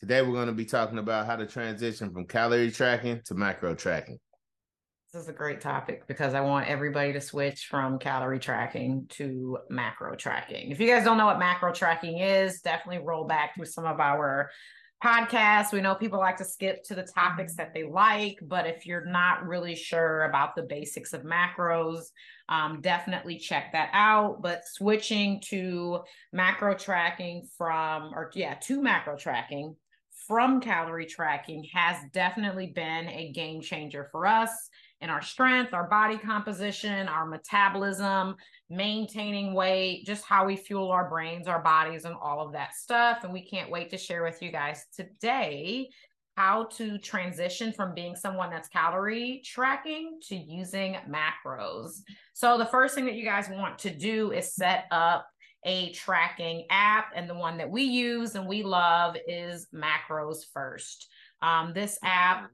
Today, we're going to be talking about how to transition from calorie tracking to macro tracking. This is a great topic because I want everybody to switch from calorie tracking to macro tracking. If you guys don't know what macro tracking is, definitely roll back through some of our podcasts. We know people like to skip to the topics that they like, but if you're not really sure about the basics of macros, um, definitely check that out. But switching to macro tracking from, or yeah, to macro tracking from calorie tracking has definitely been a game changer for us in our strength, our body composition, our metabolism, maintaining weight, just how we fuel our brains, our bodies, and all of that stuff. And we can't wait to share with you guys today how to transition from being someone that's calorie tracking to using macros. So, the first thing that you guys want to do is set up a tracking app, and the one that we use and we love is Macros First. Um, this app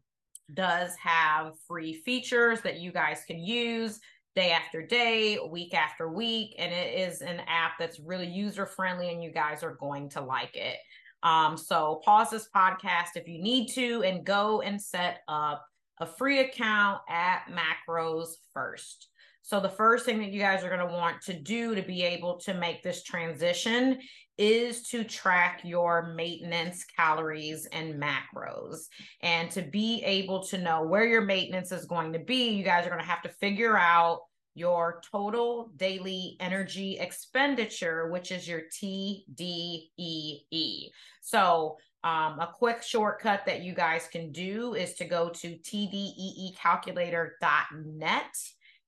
does have free features that you guys can use day after day, week after week, and it is an app that's really user friendly, and you guys are going to like it. Um, so pause this podcast if you need to and go and set up a free account at Macros First. So, the first thing that you guys are going to want to do to be able to make this transition is to track your maintenance calories and macros. And to be able to know where your maintenance is going to be, you guys are going to have to figure out your total daily energy expenditure, which is your TDEE. So, um, a quick shortcut that you guys can do is to go to tdeecalculator.net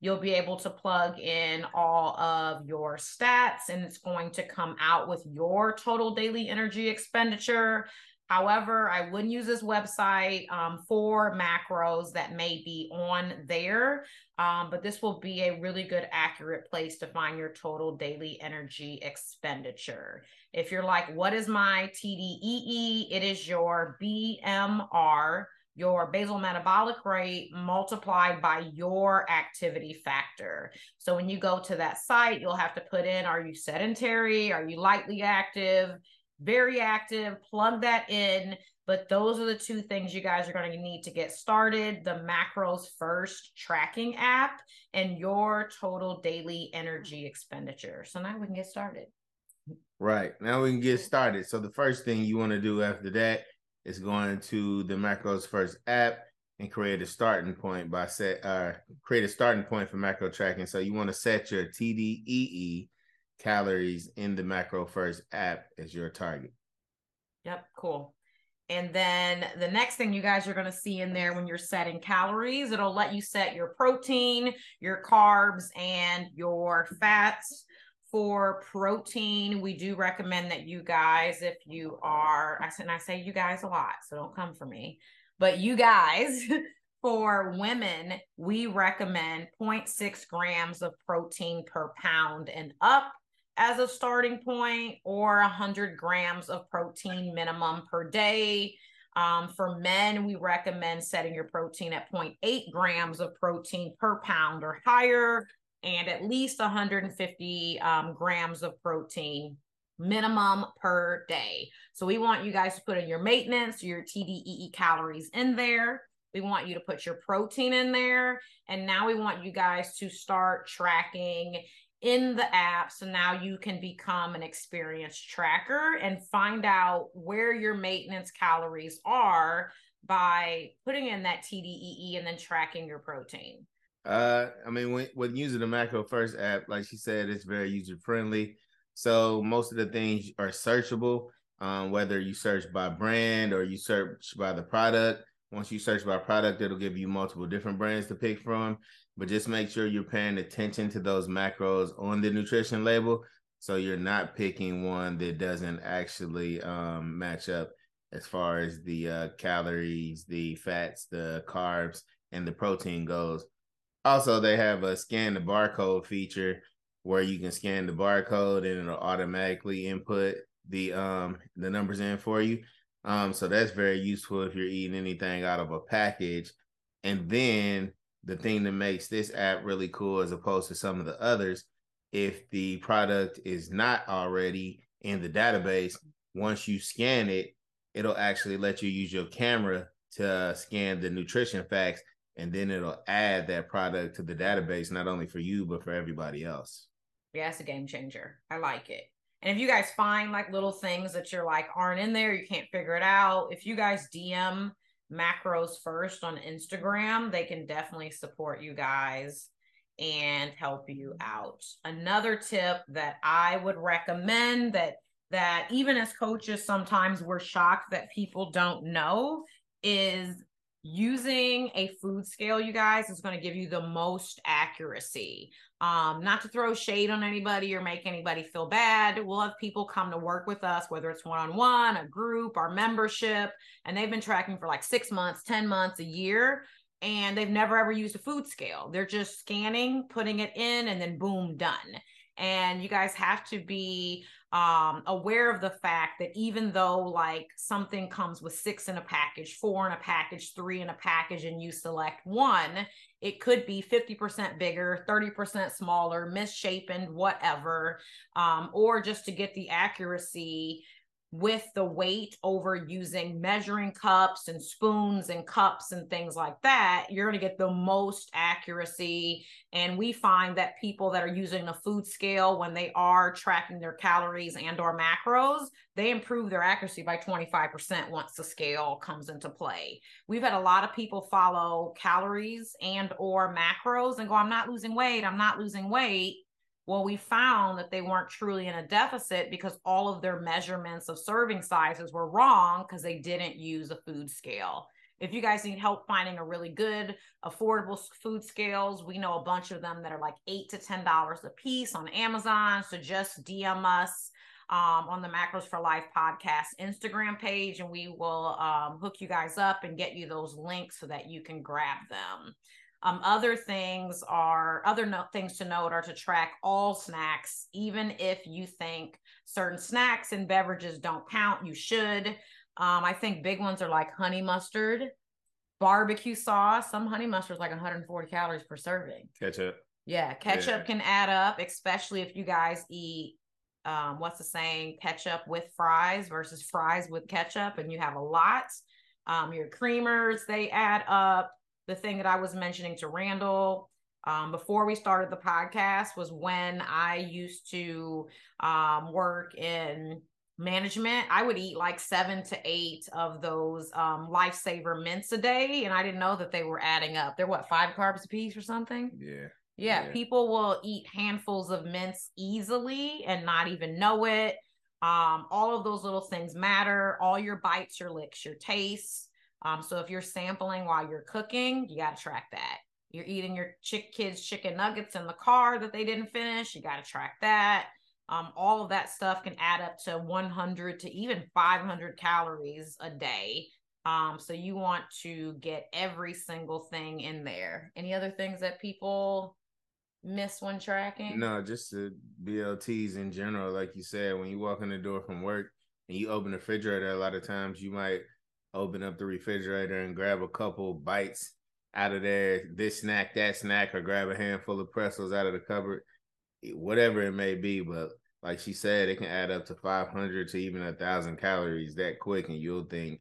you'll be able to plug in all of your stats and it's going to come out with your total daily energy expenditure. However, I wouldn't use this website um, for macros that may be on there, um, but this will be a really good, accurate place to find your total daily energy expenditure. If you're like, what is my TDEE? It is your BMR your basal metabolic rate multiplied by your activity factor. So when you go to that site, you'll have to put in are you sedentary? Are you lightly active? Very active? Plug that in. But those are the two things you guys are going to need to get started the macros first tracking app and your total daily energy expenditure. So now we can get started. Right. Now we can get started. So the first thing you want to do after that is going to the Macros First app and create a starting point by set uh create a starting point for macro tracking. So you want to set your TDEE calories in the Macro First app as your target. Yep, cool. And then the next thing you guys are going to see in there when you're setting calories, it'll let you set your protein, your carbs, and your fats for protein, we do recommend that you guys, if you are, I said, and I say you guys a lot, so don't come for me, but you guys, for women, we recommend 0.6 grams of protein per pound and up as a starting point, or 100 grams of protein minimum per day. Um, for men, we recommend setting your protein at 0.8 grams of protein per pound or higher and at least 150 um, grams of protein minimum per day. So we want you guys to put in your maintenance, your TDEE calories in there. We want you to put your protein in there. And now we want you guys to start tracking in the app. So now you can become an experienced tracker and find out where your maintenance calories are by putting in that TDEE and then tracking your protein. Uh, I mean, when, when using the Macro First app, like she said, it's very user friendly. So most of the things are searchable. Um, whether you search by brand or you search by the product. Once you search by product, it'll give you multiple different brands to pick from. But just make sure you're paying attention to those macros on the nutrition label, so you're not picking one that doesn't actually um, match up as far as the uh, calories, the fats, the carbs, and the protein goes. Also, they have a scan the barcode feature where you can scan the barcode and it'll automatically input the um the numbers in for you. Um, so that's very useful if you're eating anything out of a package. And then the thing that makes this app really cool as opposed to some of the others, if the product is not already in the database, once you scan it, it'll actually let you use your camera to scan the nutrition facts and then it'll add that product to the database not only for you but for everybody else. Yeah it's a game changer. I like it. And if you guys find like little things that you're like aren't in there you can't figure it out if you guys dm macros first on instagram they can definitely support you guys and help you out. Another tip that i would recommend that that even as coaches sometimes we're shocked that people don't know is using a food scale you guys is going to give you the most accuracy. Um not to throw shade on anybody or make anybody feel bad. We'll have people come to work with us whether it's one-on-one a group our membership and they've been tracking for like six months ten months a year and they've never ever used a food scale. They're just scanning putting it in and then boom done and you guys have to be um, aware of the fact that even though like something comes with six in a package, four in a package, three in a package, and you select one, it could be 50% bigger, 30% smaller, misshapen, whatever, um, or just to get the accuracy with the weight over using measuring cups and spoons and cups and things like that, you're going to get the most accuracy. And we find that people that are using a food scale when they are tracking their calories and or macros, they improve their accuracy by 25% once the scale comes into play. We've had a lot of people follow calories and or macros and go, I'm not losing weight, I'm not losing weight well, we found that they weren't truly in a deficit because all of their measurements of serving sizes were wrong because they didn't use a food scale. If you guys need help finding a really good, affordable food scales, we know a bunch of them that are like eight to ten dollars a piece on Amazon. So just DM us um, on the Macros for Life podcast Instagram page, and we will um, hook you guys up and get you those links so that you can grab them. Um, other things are other no- things to note are to track all snacks, even if you think certain snacks and beverages don't count. You should. Um, I think big ones are like honey mustard, barbecue sauce. Some honey mustard is like 140 calories per serving. Ketchup. Yeah, ketchup yeah. can add up, especially if you guys eat um, what's the saying, ketchup with fries versus fries with ketchup, and you have a lot. Um, your creamers they add up the thing that I was mentioning to Randall um, before we started the podcast was when I used to um, work in management. I would eat like seven to eight of those um, lifesaver mints a day, and I didn't know that they were adding up. They're what five carbs a piece or something. Yeah. Yeah, yeah. people will eat handfuls of mints easily and not even know it. Um, all of those little things matter. All your bites, your licks, your tastes um, so if you're sampling while you're cooking, you got to track that. You're eating your chick kids chicken nuggets in the car that they didn't finish, you got to track that. Um, all of that stuff can add up to 100 to even 500 calories a day. Um, so you want to get every single thing in there. Any other things that people miss when tracking? No, just the BLTs in general. Like you said, when you walk in the door from work and you open the refrigerator, a lot of times you might open up the refrigerator and grab a couple bites out of there, this snack, that snack, or grab a handful of pretzels out of the cupboard, whatever it may be. But like she said, it can add up to 500 to even a thousand calories that quick, and you'll think,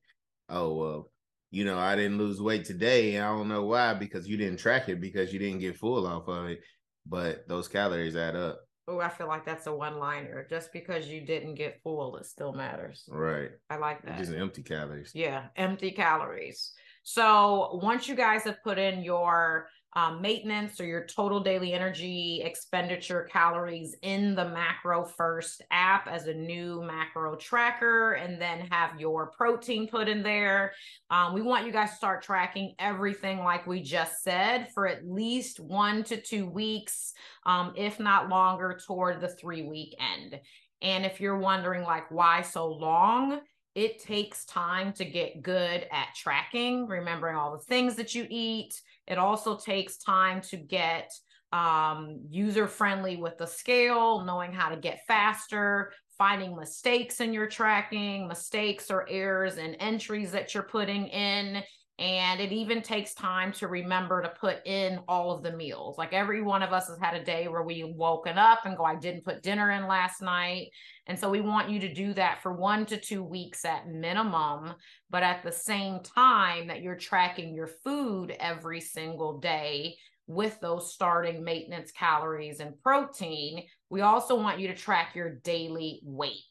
oh, well, you know, I didn't lose weight today. I don't know why, because you didn't track it because you didn't get full off of it. But those calories add up. Oh, I feel like that's a one liner. Just because you didn't get full, it still matters. Right. I like that. Just empty calories. Yeah, empty calories. So once you guys have put in your um, maintenance or your total daily energy expenditure calories in the Macro First app as a new macro tracker, and then have your protein put in there. Um, we want you guys to start tracking everything like we just said for at least one to two weeks, um, if not longer, toward the three week end. And if you're wondering, like, why so long? It takes time to get good at tracking, remembering all the things that you eat. It also takes time to get um, user friendly with the scale, knowing how to get faster, finding mistakes in your tracking, mistakes or errors and entries that you're putting in. And it even takes time to remember to put in all of the meals. Like every one of us has had a day where we woken up and go, I didn't put dinner in last night. And so we want you to do that for one to two weeks at minimum. But at the same time that you're tracking your food every single day with those starting maintenance calories and protein, we also want you to track your daily weight.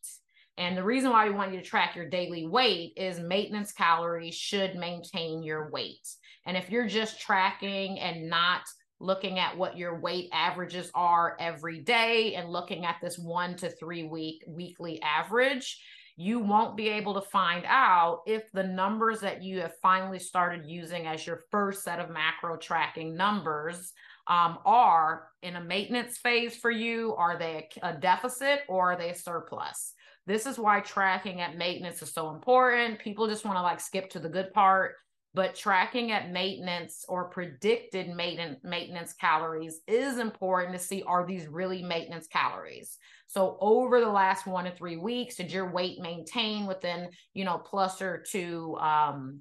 And the reason why we want you to track your daily weight is maintenance calories should maintain your weight. And if you're just tracking and not looking at what your weight averages are every day and looking at this one to three week weekly average, you won't be able to find out if the numbers that you have finally started using as your first set of macro tracking numbers um, are in a maintenance phase for you. Are they a, a deficit or are they a surplus? This is why tracking at maintenance is so important. People just want to like skip to the good part, but tracking at maintenance or predicted maintenance maintenance calories is important to see are these really maintenance calories. So over the last one to three weeks, did your weight maintain within you know plus or two um,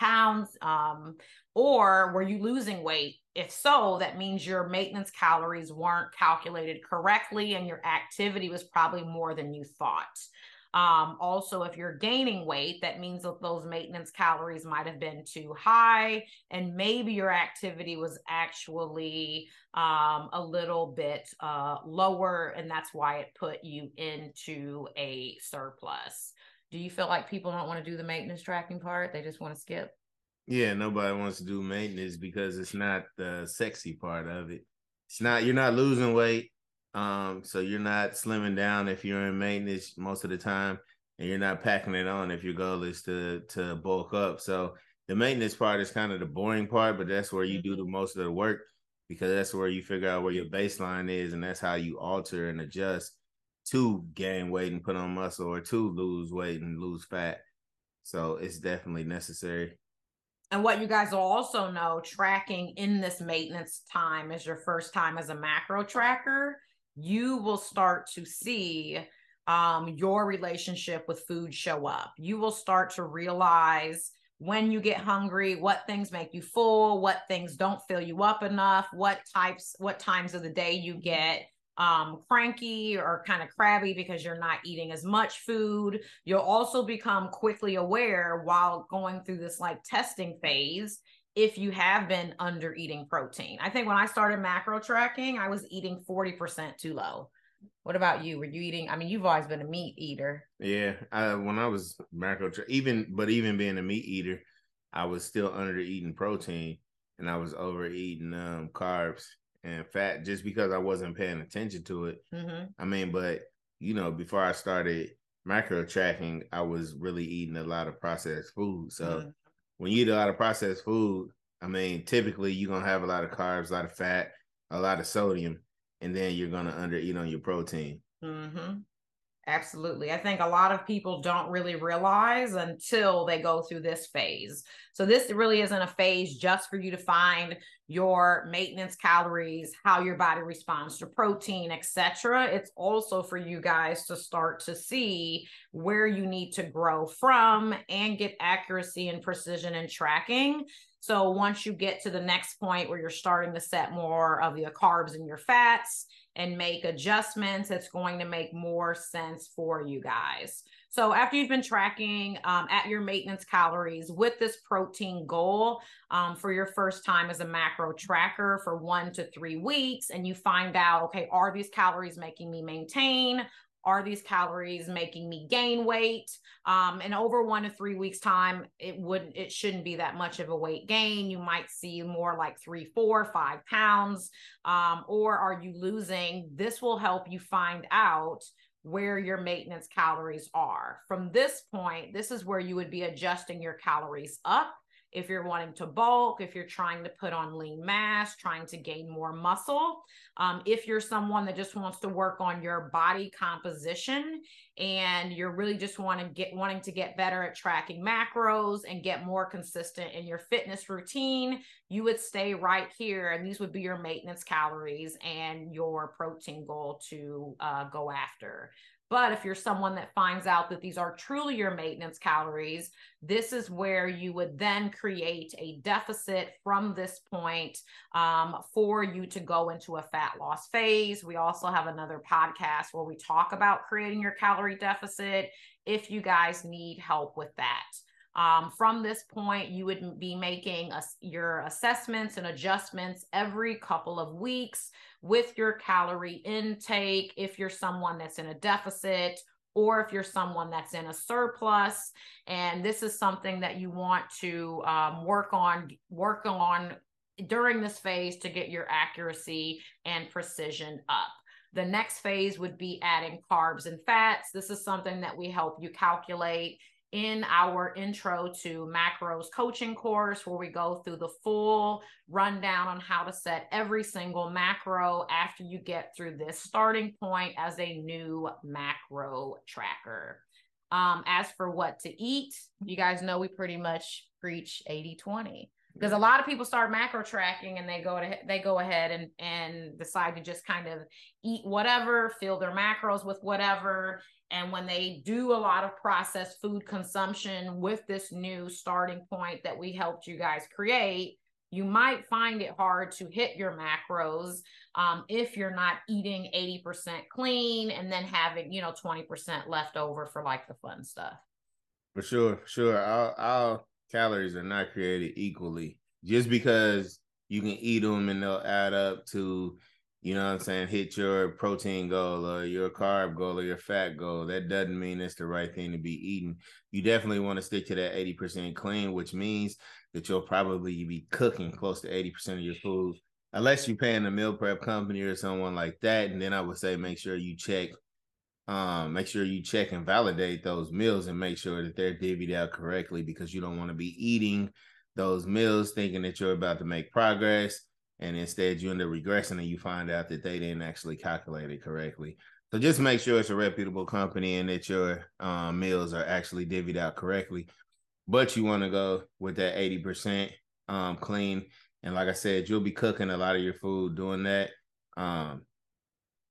pounds, um, or were you losing weight? If so, that means your maintenance calories weren't calculated correctly and your activity was probably more than you thought. Um, also, if you're gaining weight, that means that those maintenance calories might have been too high, and maybe your activity was actually um, a little bit uh, lower, and that's why it put you into a surplus. Do you feel like people don't want to do the maintenance tracking part? They just want to skip? Yeah, nobody wants to do maintenance because it's not the sexy part of it. It's not you're not losing weight. Um, so you're not slimming down if you're in maintenance most of the time, and you're not packing it on if your goal is to to bulk up. So the maintenance part is kind of the boring part, but that's where you do the mm-hmm. most of the work because that's where you figure out where your baseline is, and that's how you alter and adjust to gain weight and put on muscle or to lose weight and lose fat. So it's definitely necessary. And what you guys will also know, tracking in this maintenance time is your first time as a macro tracker, you will start to see um, your relationship with food show up. You will start to realize when you get hungry, what things make you full, what things don't fill you up enough, what types, what times of the day you get um, cranky or kind of crabby because you're not eating as much food. You'll also become quickly aware while going through this like testing phase if you have been under eating protein. I think when I started macro tracking, I was eating 40% too low. What about you? Were you eating? I mean, you've always been a meat eater. Yeah, I, when I was macro, even but even being a meat eater, I was still under eating protein and I was overeating um, carbs and fact just because I wasn't paying attention to it. Mm-hmm. I mean, but you know, before I started macro tracking, I was really eating a lot of processed food. So mm-hmm. when you eat a lot of processed food, I mean, typically you're gonna have a lot of carbs, a lot of fat, a lot of sodium, and then you're gonna under eat on your protein. Mm-hmm. Absolutely. I think a lot of people don't really realize until they go through this phase. So, this really isn't a phase just for you to find your maintenance calories, how your body responds to protein, etc. It's also for you guys to start to see where you need to grow from and get accuracy and precision in tracking. So, once you get to the next point where you're starting to set more of your carbs and your fats, and make adjustments, it's going to make more sense for you guys. So, after you've been tracking um, at your maintenance calories with this protein goal um, for your first time as a macro tracker for one to three weeks, and you find out, okay, are these calories making me maintain? Are these calories making me gain weight? Um, and over one to three weeks time it wouldn't, it shouldn't be that much of a weight gain. You might see more like three four five pounds um, or are you losing? This will help you find out where your maintenance calories are. From this point this is where you would be adjusting your calories up if you're wanting to bulk, if you're trying to put on lean mass, trying to gain more muscle, um, if you're someone that just wants to work on your body composition and you're really just want to get wanting to get better at tracking macros and get more consistent in your fitness routine, you would stay right here, and these would be your maintenance calories and your protein goal to uh, go after. But if you're someone that finds out that these are truly your maintenance calories, this is where you would then create a deficit from this point um, for you to go into a fat loss phase. We also have another podcast where we talk about creating your calorie deficit if you guys need help with that. Um, from this point, you would be making a, your assessments and adjustments every couple of weeks with your calorie intake if you're someone that's in a deficit or if you're someone that's in a surplus. And this is something that you want to um, work on work on during this phase to get your accuracy and precision up. The next phase would be adding carbs and fats. This is something that we help you calculate in our intro to macros coaching course where we go through the full rundown on how to set every single macro after you get through this starting point as a new macro tracker. Um, as for what to eat, you guys know we pretty much preach 80 20 because a lot of people start macro tracking and they go to they go ahead and and decide to just kind of eat whatever fill their macros with whatever and when they do a lot of processed food consumption with this new starting point that we helped you guys create, you might find it hard to hit your macros um, if you're not eating 80% clean and then having, you know, 20% left over for like the fun stuff. For sure, sure. Our, our calories are not created equally. Just because you can eat them and they'll add up to you know what I'm saying, hit your protein goal or your carb goal or your fat goal. That doesn't mean it's the right thing to be eating. You definitely want to stick to that 80% clean, which means that you'll probably be cooking close to 80% of your food, unless you're paying a meal prep company or someone like that. And then I would say make sure you check, um, make sure you check and validate those meals and make sure that they're divvied out correctly because you don't want to be eating those meals thinking that you're about to make progress and instead you end up regressing and you find out that they didn't actually calculate it correctly. So just make sure it's a reputable company and that your um, meals are actually divvied out correctly. But you want to go with that 80% um, clean. And like I said, you'll be cooking a lot of your food doing that. Um,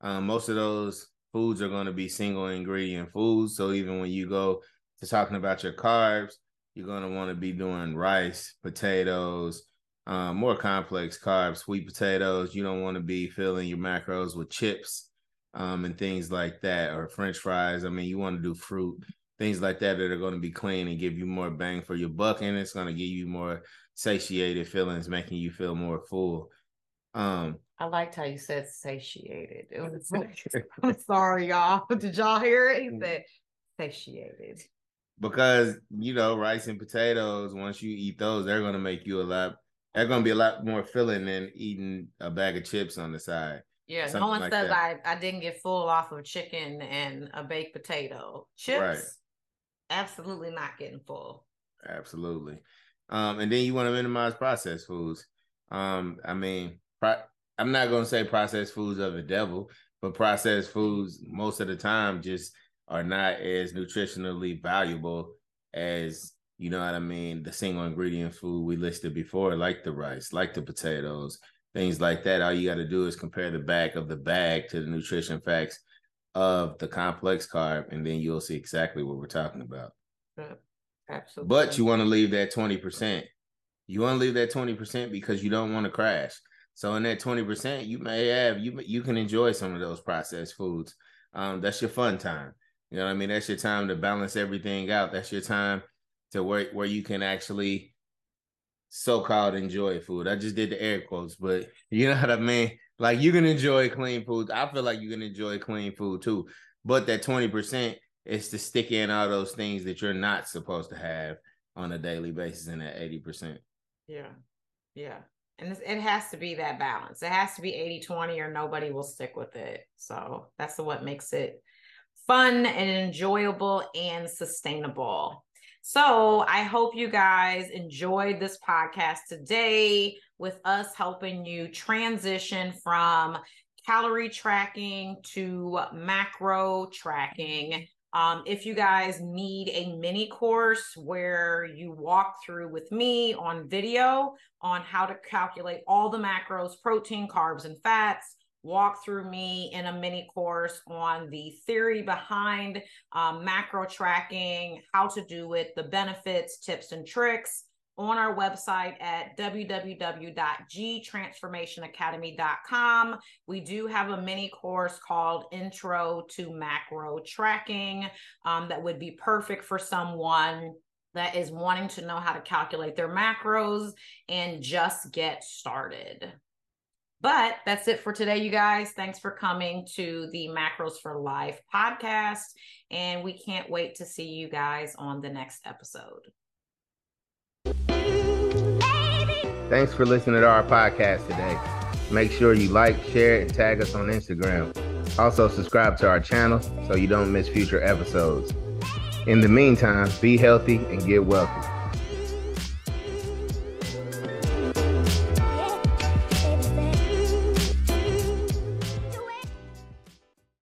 um, most of those foods are going to be single ingredient foods. So even when you go to talking about your carbs, you're going to want to be doing rice, potatoes, um, more complex carbs, sweet potatoes. You don't want to be filling your macros with chips um, and things like that, or French fries. I mean, you want to do fruit, things like that that are going to be clean and give you more bang for your buck, and it's going to give you more satiated feelings, making you feel more full. Um, I liked how you said satiated. It was I'm sorry, y'all. Did y'all hear it? He mm. said satiated. Because you know, rice and potatoes, once you eat those, they're gonna make you a lot they're gonna be a lot more filling than eating a bag of chips on the side. Yeah, no one like says that. I, I didn't get full off of chicken and a baked potato. Chips, right. absolutely not getting full. Absolutely. Um, and then you want to minimize processed foods. Um, I mean, pro- I'm not gonna say processed foods are the devil, but processed foods most of the time just are not as nutritionally valuable as you know what I mean, the single ingredient food we listed before, like the rice, like the potatoes, things like that. All you got to do is compare the back of the bag to the nutrition facts of the complex carb, and then you'll see exactly what we're talking about. absolutely. But you want to leave that 20%. You want to leave that 20% because you don't want to crash. So in that 20%, you may have you you can enjoy some of those processed foods. Um, that's your fun time. You know what I mean? That's your time to balance everything out. That's your time to where where you can actually so-called enjoy food. I just did the air quotes, but you know what I mean? Like you can enjoy clean food. I feel like you can enjoy clean food too. But that 20% is to stick in all those things that you're not supposed to have on a daily basis in that 80%. Yeah. Yeah. And it has to be that balance. It has to be 80 20 or nobody will stick with it. So that's what makes it fun and enjoyable and sustainable. So I hope you guys enjoyed this podcast today with us helping you transition from calorie tracking to macro tracking. Um, if you guys need a mini course where you walk through with me on video on how to calculate all the macros, protein, carbs, and fats, walk through me in a mini course on the theory behind um, macro tracking, how to do it, the benefits, tips, and tricks on our website at www.gtransformationacademy.com. We do have a mini course called Intro to Macro Tracking um, that would be perfect for someone that is wanting to know how to calculate their macros and just get started. But that's it for today, you guys. Thanks for coming to the Macros for Life podcast. And we can't wait to see you guys on the next episode. Thanks for listening to our podcast today. Make sure you like, share, and tag us on Instagram. Also, subscribe to our channel so you don't miss future episodes. In the meantime, be healthy and get wealthy.